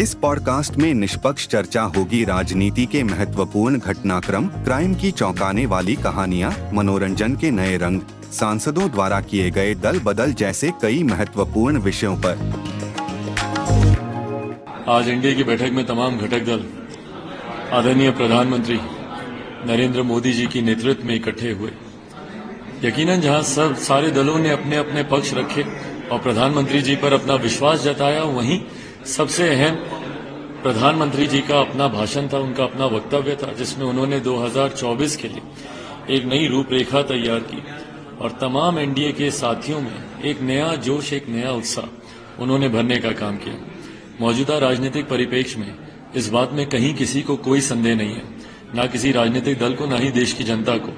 इस पॉडकास्ट में निष्पक्ष चर्चा होगी राजनीति के महत्वपूर्ण घटनाक्रम, क्राइम की चौंकाने वाली कहानियाँ, मनोरंजन के नए रंग, सांसदों द्वारा किए गए दल बदल जैसे कई महत्वपूर्ण विषयों पर। आज एनडीए की बैठक में तमाम घटक दल, आदरणीय प्रधानमंत्री नरेंद्र मोदी जी की नेतृत्व में इकट्ठे हुए। यकीनन जहाँ सब, सारे दलों ने अपने अपने पक्ष रखे और प्रधानमंत्री जी पर अपना विश्वास जताया, वहीं सबसे अहम प्रधानमंत्री जी का अपना भाषण था, उनका अपना वक्तव्य था, जिसमें उन्होंने 2024 के लिए एक नई रूपरेखा तैयार की। और तमाम एनडीए के साथियों में एक नया जोश, एक नया उत्साह उन्होंने भरने का काम किया। मौजूदा राजनीतिक परिप्रेक्ष्य में इस बात में कहीं किसी को कोई संदेह नहीं है। न किसी राजनीतिक दल को, न ही देश की जनता को,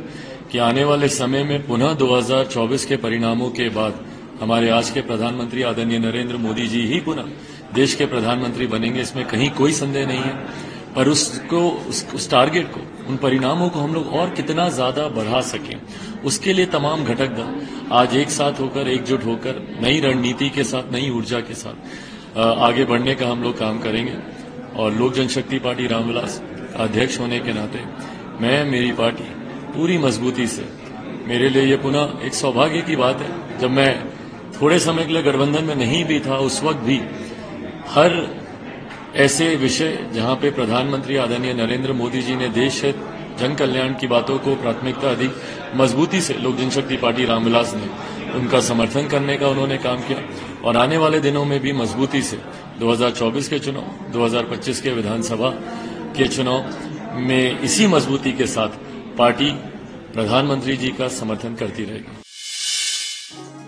कि आने वाले समय में पुनः 2024 के परिणामों के बाद हमारे आज के प्रधानमंत्री आदरणीय नरेंद्र मोदी जी ही पुनः देश के प्रधानमंत्री बनेंगे इसमें कहीं कोई संदेह नहीं है। पर उसको उस, उस टारगेट को उन परिणामों को हम लोग और कितना ज़्यादा बढ़ा सकें उसके लिए तमाम घटक दल आज एक साथ होकर एकजुट होकर नई रणनीति के साथ नई ऊर्जा के साथ आगे बढ़ने का हम लोग काम करेंगे। और लोक जनशक्ति पार्टी रामविलास अध्यक्ष होने के नाते मैं मेरी पार्टी पूरी मजबूती से मेरे लिए ये पुनः एक सौभाग्य की बात है जब मैं थोड़े समय के लिए गठबंधन में नहीं भी था, उस वक्त भी हर ऐसे विषय जहाँ पे प्रधानमंत्री आदरणीय नरेंद्र मोदी जी ने देश हित, जन कल्याण की बातों को प्राथमिकता अधिक मजबूती से लोक जनशक्ति पार्टी रामविलास ने उनका समर्थन करने का उन्होंने काम किया और आने वाले दिनों में भी मजबूती से 2024 के चुनाव 2025 के विधानसभा के चुनाव में इसी मजबूती के साथ पार्टी प्रधानमंत्री जी का समर्थन करती रहेगी।